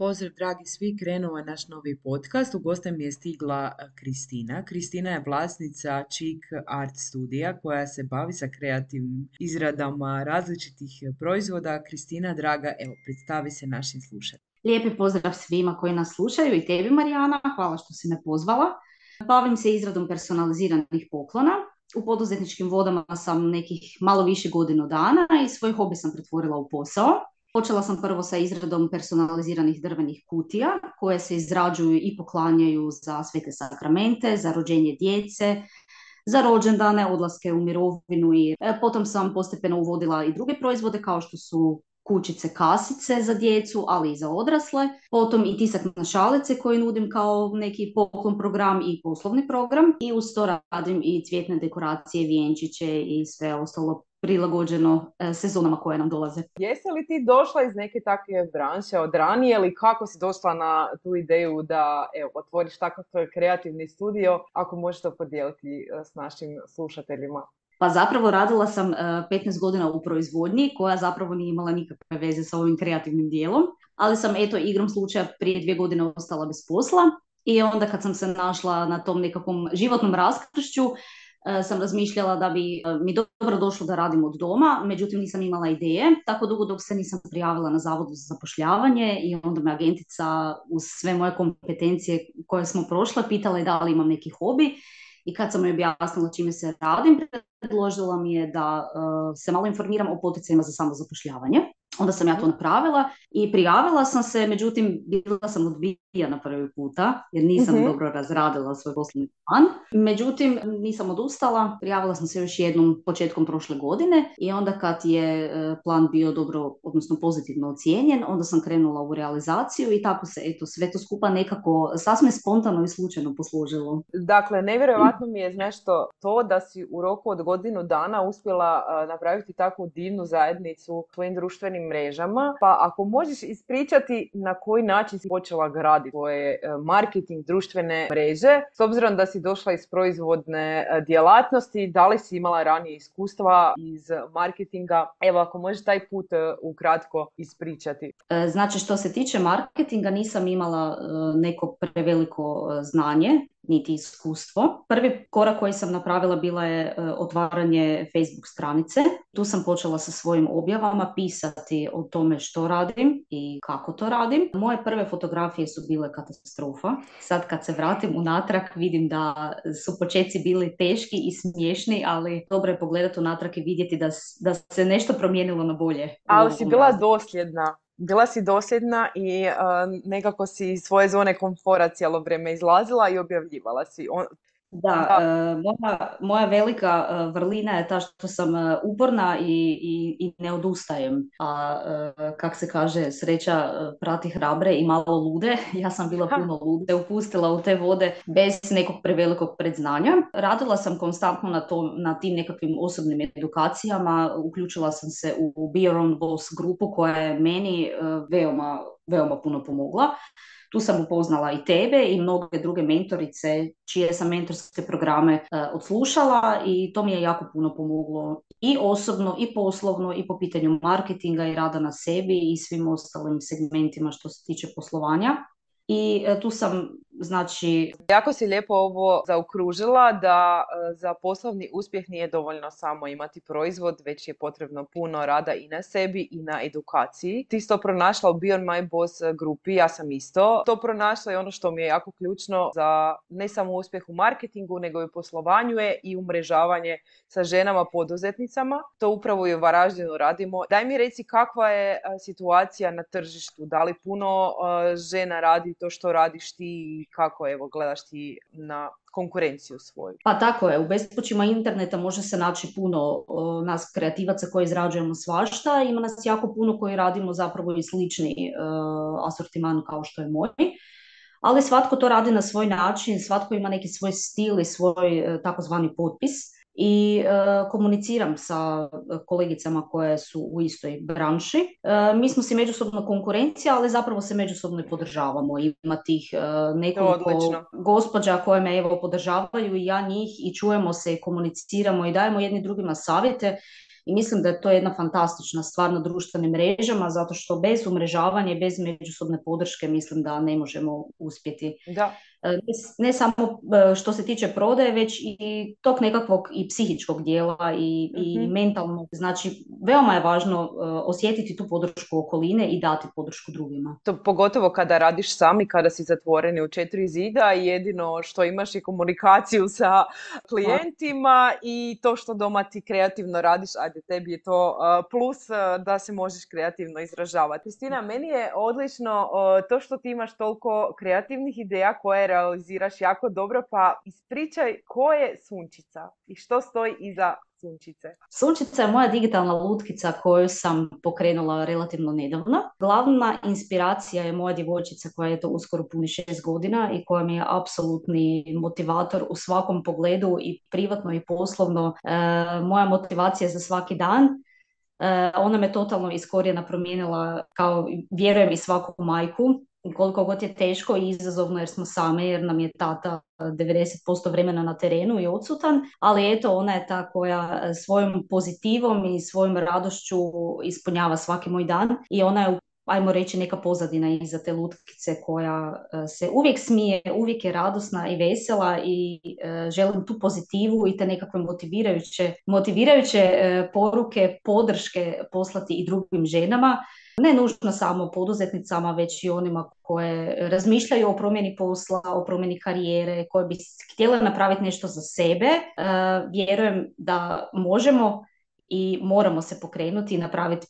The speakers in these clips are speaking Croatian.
Pozdrav dragi svi, krenuo je naš novi podcast. U goste mi je stigla e, Kristina. Kristina je vlasnica Cheek Art Studija koja se bavi sa kreativnim izradama različitih proizvoda. Kristina, draga, evo, predstavi se našim slušateljima. Lijepi pozdrav svima koji nas slušaju i tebi Marijana, hvala što si me pozvala. Bavim se izradom personaliziranih poklona. U poduzetničkim vodama sam nekih malo više godinu dana i svoj hobi sam pretvorila u posao. Počela sam prvo sa izradom personaliziranih drvenih kutija koje se izrađuju i poklanjaju za svete sakramente, za rođenje djece, za rođendane, odlaske u mirovinu i e, potom sam postepeno uvodila i druge proizvode kao što su kućice kasice za djecu, ali i za odrasle. Potom i tisak na šalice koje nudim kao neki poklon program i poslovni program. I uz to radim i cvjetne dekoracije, vjenčiće i sve ostalo prilagođeno e, sezonama koje nam dolaze. Jesi li ti došla iz neke takve branše od ranije ili kako si došla na tu ideju da evo, otvoriš takav kreativni studio, ako možeš to podijeliti e, s našim slušateljima? Pa zapravo radila sam 15 e, godina u proizvodnji koja zapravo nije imala nikakve veze sa ovim kreativnim dijelom, ali sam eto igrom slučaja prije dvije godine ostala bez posla i onda kad sam se našla na tom nekakvom životnom raskršću, sam razmišljala da bi e, mi dobro došlo da radim od doma, međutim nisam imala ideje, tako dugo dok se nisam prijavila na zavodu za zapošljavanje i onda me agentica uz sve moje kompetencije koje smo prošle pitala je da li imam neki hobi i kad sam joj objasnila čime se radim, predložila mi je da e, se malo informiram o poticajima za samozapošljavanje. Onda sam ja to napravila i prijavila sam se, međutim bila sam odbijana prvi puta jer nisam uh dobro razradila svoj poslovni plan. Međutim, nisam odustala, prijavila sam se još jednom početkom prošle godine i onda kad je e, plan bio dobro, odnosno pozitivno ocijenjen, onda sam krenula u realizaciju i tako se eto sve to skupa nekako sasvim spontano i slučajno poslužilo. Dakle, nevjerojatno mi je nešto to da si u roku od godinu dana uspjela napraviti takvu divnu zajednicu svojim društvenim mrežama. Pa ako možeš ispričati na koji način si počela graditi svoje e, marketing društvene mreže, s obzirom da si došla iz proizvodne e, djelatnosti, da li si imala ranije iskustva iz marketinga? Evo, ako možeš taj put e, ukratko ispričati. Znači, što se tiče marketinga, nisam imala neko preveliko znanje niti iskustvo. Prvi korak koji sam napravila bila je e, otvaranje Facebook stranice. Tu sam počela sa svojim objavama pisati o tome što radim i kako to radim. Moje prve fotografije su bile katastrofa. Sad kad se vratim unatrag vidim da su početci bili teški i smiješni, ali dobro je pogledati unatrag i vidjeti da, da se nešto promijenilo na bolje. Ali si bila dosljedna bila si dosljedna i nekako si iz svoje zone komfora cijelo vrijeme izlazila i objavljivala si. Da, e, moja, moja velika e, vrlina je ta što sam e, uporna i, i, i ne odustajem. A kak se kaže, sreća prati hrabre i malo lude. Ja sam bila puno lude, upustila u te vode bez nekog prevelikog predznanja. Radila sam konstantno na, to, na tim nekakvim osobnim edukacijama. Uključila sam se u Be Your Own Boss grupu koja je meni veoma, veoma puno pomogla. Tu sam upoznala i tebe i mnoge druge mentorice čije sam mentorske programe uh, odslušala i to mi je jako puno pomoglo i osobno i poslovno i po pitanju marketinga i rada na sebi i svim ostalim segmentima što se tiče poslovanja. I e, tu sam znači... Jako si lijepo ovo zaokružila da e, za poslovni uspjeh nije dovoljno samo imati proizvod, već je potrebno puno rada i na sebi i na edukaciji. Ti si to pronašla u Beyond My Boss grupi, ja sam isto. To pronašla i ono što mi je jako ključno za ne samo uspjeh u marketingu, nego i u poslovanju je i umrežavanje sa ženama poduzetnicama. To upravo i u Varaždinu radimo. Daj mi reci kakva je e, situacija na tržištu, da li puno e, žena radi to što radiš ti kako evo gledaš ti na konkurenciju svoju. Pa tako je, u bespoćima interneta može se naći puno nas kreativaca koji izrađujemo svašta, ima nas jako puno koji radimo zapravo i slični uh, asortiman kao što je moj. Ali svatko to radi na svoj način, svatko ima neki svoj stil i svoj uh, takozvani potpis i e, komuniciram sa kolegicama koje su u istoj branši. E, mi smo si međusobno konkurencija, ali zapravo se međusobno i podržavamo. Ima tih e, nekoliko gospođa koje me evo podržavaju i ja njih i čujemo se i komuniciramo i dajemo jedni drugima savjete i mislim da je to jedna fantastična stvar na društvenim mrežama zato što bez umrežavanja i bez međusobne podrške mislim da ne možemo uspjeti. Da. E, ne samo e, što se tiče prodaje, već i tog nekakvog i psihičkog dijela i, i mhm. mentalnog. Znači, veoma je važno e, osjetiti tu podršku okoline i dati podršku drugima. To pogotovo kada radiš sami, kada si zatvoreni u četiri zida jedino što imaš je komunikaciju sa klijentima i to što doma ti kreativno radiš, ajde tebi je to plus da se možeš kreativno izražavati. Kristina, meni je odlično to što ti imaš toliko kreativnih ideja koje realiziraš jako dobro, pa ispričaj ko je Sunčica i što stoji iza Sunčice? Sunčica je moja digitalna lutkica koju sam pokrenula relativno nedavno. Glavna inspiracija je moja djevojčica koja je to uskoro puni šest godina i koja mi je apsolutni motivator u svakom pogledu i privatno i poslovno. E, moja motivacija za svaki dan. E, ona me totalno iz korijena promijenila kao vjerujem i svaku majku koliko god je teško i izazovno jer smo same, jer nam je tata 90% vremena na terenu i odsutan, ali eto ona je ta koja e, svojom pozitivom i svojom radošću ispunjava svaki moj dan i ona je ajmo reći neka pozadina iza te lutkice koja e, se uvijek smije, uvijek je radosna i vesela i e, želim tu pozitivu i te nekakve motivirajuće, motivirajuće poruke, podrške poslati i drugim ženama ne nužno samo poduzetnicama, već i onima koje razmišljaju o promjeni posla, o promjeni karijere, koje bi htjele napraviti nešto za sebe. E, vjerujem da možemo i moramo se pokrenuti i napraviti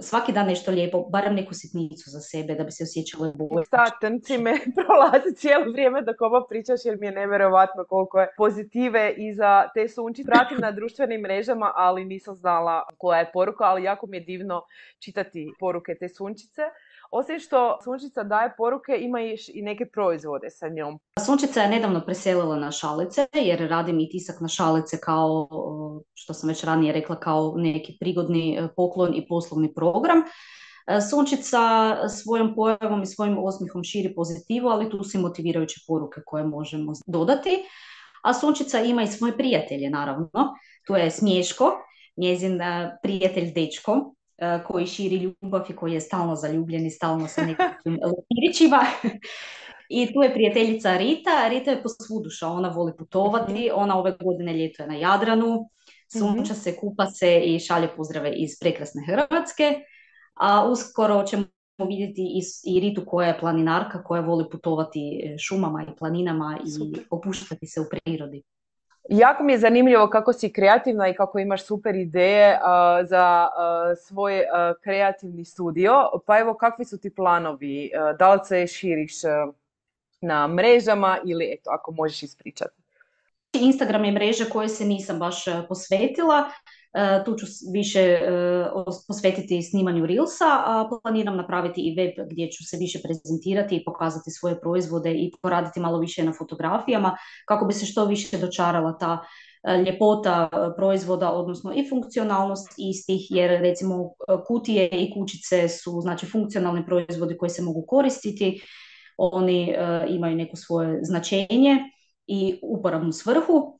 svaki dan nešto lijepo, barem neku sitnicu za sebe da bi se osjećala bolje. Satanci me prolazi cijelo vrijeme dok ovo pričaš jer mi je nevjerojatno koliko je pozitive iza te sunči. Pratim na društvenim mrežama, ali nisam znala koja je poruka, ali jako mi je divno čitati poruke te sunčice. Osim što Sunčica daje poruke, ima i neke proizvode sa njom. Sunčica je nedavno preselila na šalice, jer radim i tisak na šalice kao, što sam već ranije rekla, kao neki prigodni e, poklon i poslovni program. E, Sunčica svojom pojavom i svojim osmihom širi pozitivu, ali tu su motivirajuće poruke koje možemo dodati. A Sunčica ima i svoje prijatelje, naravno. Tu je Smješko, njezin e, prijatelj Dečko, koji širi ljubav i koji je stalno zaljubljen i stalno sa nekakvim lepirićima. I tu je prijateljica Rita. Rita je posvuduša, ona voli putovati. Mhm. Ona ove godine ljeto je na Jadranu. Sunča se, kupa se i šalje pozdrave iz prekrasne Hrvatske. A uskoro ćemo vidjeti i, i Ritu koja je planinarka, koja voli putovati šumama i planinama i opuštati se u prirodi. Jako mi je zanimljivo kako si kreativna i kako imaš super ideje za svoj kreativni studio. Pa evo, kakvi su ti planovi? da li se širiš na mrežama ili eto, ako možeš ispričati? Instagram je mreža koje se nisam baš posvetila. E, tu ću više e, posvetiti snimanju Reelsa, a planiram napraviti i web gdje ću se više prezentirati i pokazati svoje proizvode i poraditi malo više na fotografijama kako bi se što više dočarala ta e, ljepota proizvoda, odnosno i funkcionalnost istih, jer recimo kutije i kućice su znači funkcionalni proizvodi koji se mogu koristiti, oni imaju neko svoje značenje i uporabnu svrhu,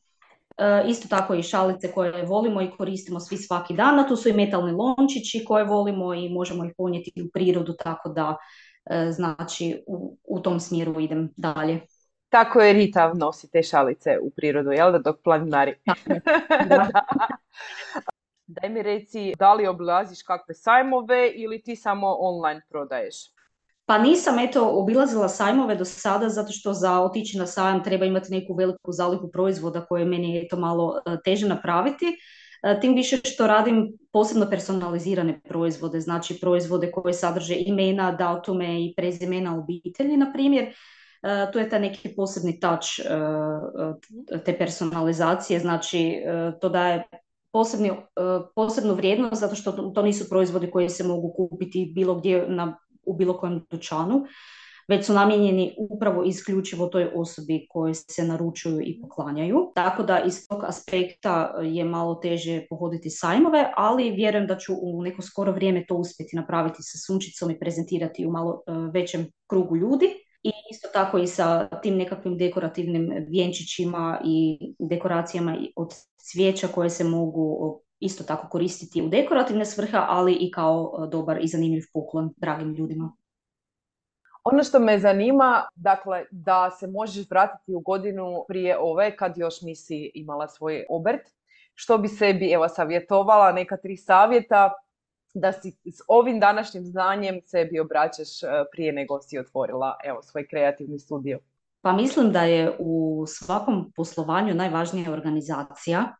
isto tako i šalice koje volimo i koristimo svi svaki dan, a tu su i metalni lončići koje volimo i možemo ih ponijeti u prirodu, tako da e, znači u, u tom smjeru idem dalje. Tako je Rita nosi te šalice u prirodu, jel da, dok planinari. Daj mi reci, da li obilaziš kakve sajmove ili ti samo online prodaješ? Pa nisam eto obilazila sajmove do sada zato što za otići na sajam treba imati neku veliku zalihu proizvoda koje meni je to malo e, teže napraviti. E, tim više što radim posebno personalizirane proizvode, znači proizvode koje sadrže imena, datume i prezimena obitelji, na primjer. E, tu je taj neki posebni touch te personalizacije, znači to daje posebni, posebnu vrijednost zato što to nisu proizvodi koji se mogu kupiti bilo gdje na u bilo kojem dućanu, već su namijenjeni upravo isključivo toj osobi koje se naručuju i poklanjaju. Tako da iz tog aspekta je malo teže pohoditi sajmove, ali vjerujem da ću u neko skoro vrijeme to uspjeti napraviti sa sunčicom i prezentirati u malo e, većem krugu ljudi. I isto tako i sa tim nekakvim dekorativnim vjenčićima i dekoracijama od cvijeća koje se mogu isto tako koristiti u dekorativne svrhe, ali i kao e, dobar i zanimljiv poklon dragim ljudima. Ono što me zanima, dakle, da se možeš vratiti u godinu prije ove, kad još nisi imala svoj obrt, što bi sebi, evo, savjetovala, neka tri savjeta, da si s ovim današnjim znanjem sebi obraćaš e, prije nego si otvorila, evo, svoj kreativni studio. Pa mislim da je u svakom poslovanju najvažnija organizacija,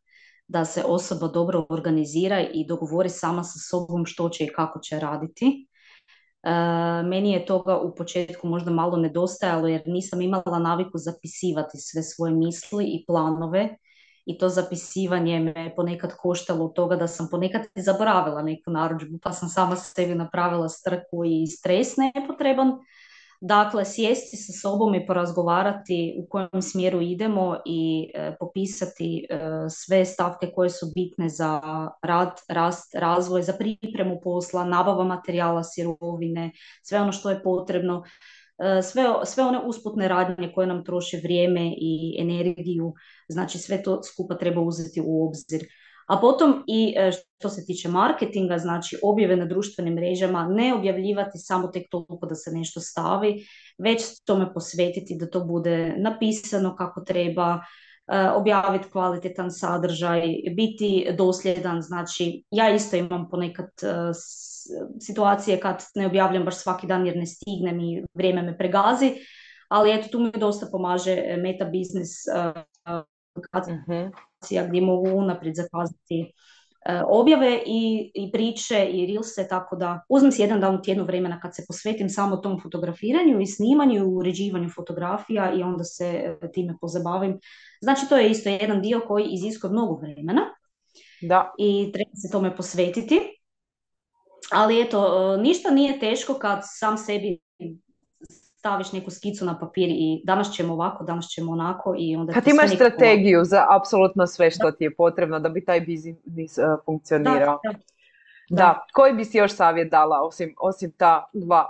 da se osoba dobro organizira i dogovori sama sa sobom što će i kako će raditi. E, meni je toga u početku možda malo nedostajalo jer nisam imala naviku zapisivati sve svoje misli i planove i to zapisivanje me ponekad koštalo od toga da sam ponekad zaboravila neku narudžbu pa sam sama sebi napravila strku i stres nepotreban Dakle, sjesti sa sobom i porazgovarati u kojem smjeru idemo i e, popisati e, sve stavke koje su bitne za rad, rast, razvoj, za pripremu posla, nabava materijala, sirovine, sve ono što je potrebno, e, sve, sve one usputne radnje koje nam troše vrijeme i energiju, znači sve to skupa treba uzeti u obzir. A potom i e, što se tiče marketinga, znači objave na društvenim mrežama, ne objavljivati samo tek toliko da se nešto stavi, već tome posvetiti da to bude napisano kako treba, e, objaviti kvalitetan sadržaj, biti dosljedan, znači ja isto imam ponekad e, situacije kad ne objavljam baš svaki dan jer ne stignem i vrijeme me pregazi, ali eto tu mi dosta pomaže meta biznis uh gdje mogu unaprijed zakazati e, objave i, i priče i rilse, tako da uzmem si jedan dan u tjednu vremena kad se posvetim samo tom fotografiranju i snimanju i uređivanju fotografija i onda se e, time pozabavim. Znači to je isto jedan dio koji iziskuje mnogo vremena da. i treba se tome posvetiti. Ali eto, e, ništa nije teško kad sam sebi staviš neku skicu na papir i danas ćemo ovako, danas ćemo onako i onda... Kad imaš strategiju za apsolutno sve što ti je potrebno da bi taj biznis uh, funkcionirao. Da, da. koji bi si još savjet dala osim, osim ta dva?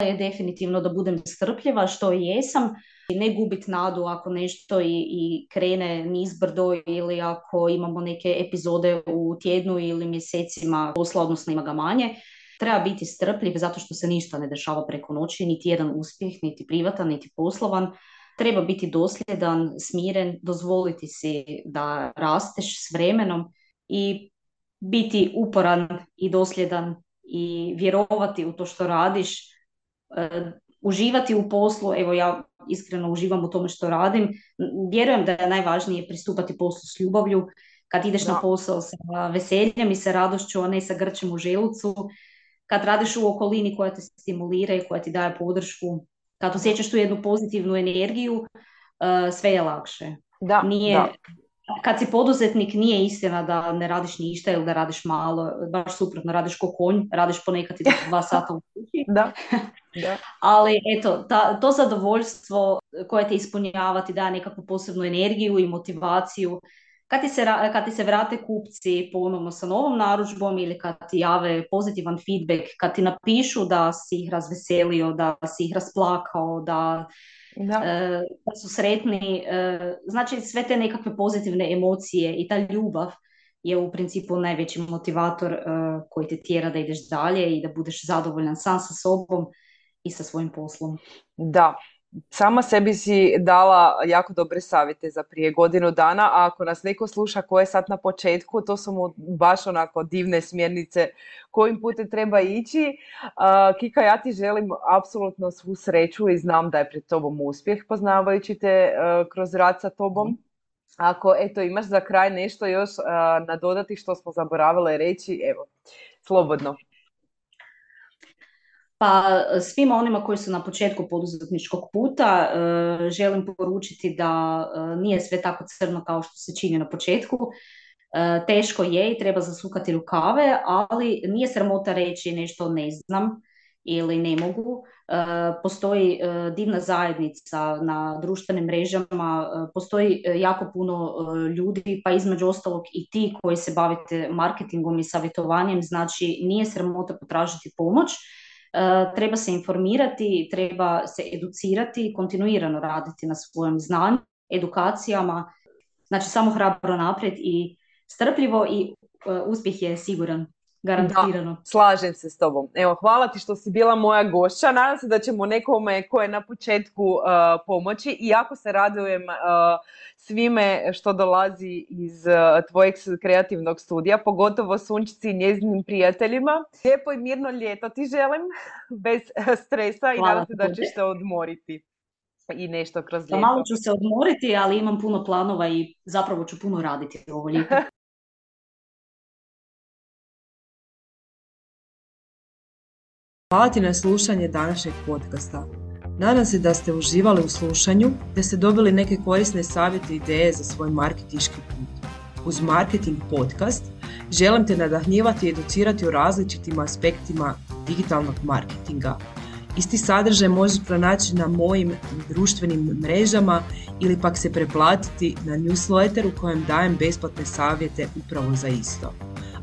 Je definitivno da budem strpljiva, što i jesam. Ne gubit nadu ako nešto i, i krene nizbrdo ili ako imamo neke epizode u tjednu ili mjesecima posla, odnosno ima ga manje Treba biti strpljiv zato što se ništa ne dešava preko noći, niti jedan uspjeh, niti privatan, niti poslovan. Treba biti dosljedan, smiren, dozvoliti si da rasteš s vremenom i biti uporan i dosljedan i vjerovati u to što radiš, e, uživati u poslu, evo ja iskreno uživam u tome što radim, vjerujem da je najvažnije pristupati poslu s ljubavlju, kad ideš na posao sa veseljem i sa radošću, a ne sa grčem u želucu, kad radiš u okolini koja te stimulira i koja ti daje podršku, kad osjećaš tu jednu pozitivnu energiju, uh, sve je lakše. Da, nije, da. Kad si poduzetnik nije istina da ne radiš ništa ili da radiš malo, baš suprotno, radiš ko konj, radiš ponekad i dva sata u kući. da. Da. Ali eto, ta, to zadovoljstvo koje te ispunjava ti daje nekakvu posebnu energiju i motivaciju kad ti, se, kad ti se vrate kupci ponovno sa novom narudžbom ili kad ti jave pozitivan feedback, kad ti napišu da si ih razveselio, da si ih rasplakao, da, da. E, da su sretni, e, znači sve te nekakve pozitivne emocije i ta ljubav je u principu najveći motivator e, koji te tjera da ideš dalje i da budeš zadovoljan sam sa sobom i sa svojim poslom. Da, sama sebi si dala jako dobre savjete za prije godinu dana, a ako nas neko sluša ko je sad na početku, to su mu baš onako divne smjernice kojim putem treba ići. Kika, ja ti želim apsolutno svu sreću i znam da je pred tobom uspjeh poznavajući te e, kroz rad sa tobom. Ako eto imaš za kraj nešto još nadodati što smo zaboravile reći, evo, slobodno. Pa svima onima koji su na početku poduzetničkog puta e, želim poručiti da e, nije sve tako crno kao što se čini na početku. E, teško je i treba zasukati rukave, ali nije sramota reći nešto ne znam ili ne mogu. Postoji divna zajednica na društvenim mrežama, postoji jako puno ljudi, pa između ostalog i ti koji se bavite marketingom i savjetovanjem, znači nije sramota potražiti pomoć E, treba se informirati, treba se educirati, kontinuirano raditi na svojem znanju, edukacijama, znači samo hrabro naprijed i strpljivo i e, uspjeh je siguran. Garantirano. slažem se s tobom. Evo, hvala ti što si bila moja gošća. Nadam se da ćemo nekome ko je na početku uh, pomoći i jako se radujem uh, svime što dolazi iz uh, tvojeg kreativnog studija, pogotovo Sunčici i njezinim prijateljima. Lijepo i mirno ljeto ti želim, bez stresa i nadam se da ćeš se odmoriti i nešto kroz ljeto. malo ću se odmoriti, ali imam puno planova i zapravo ću puno raditi ovo ljeto. Hvala ti na slušanje današnjeg podcasta. Nadam se da ste uživali u slušanju, da ste dobili neke korisne savjete i ideje za svoj marketički put. Uz Marketing podcast želim te nadahnjivati i educirati o različitim aspektima digitalnog marketinga. Isti sadržaj možeš pronaći na mojim društvenim mrežama ili pak se preplatiti na newsletter u kojem dajem besplatne savjete upravo za isto.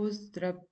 Pozdrav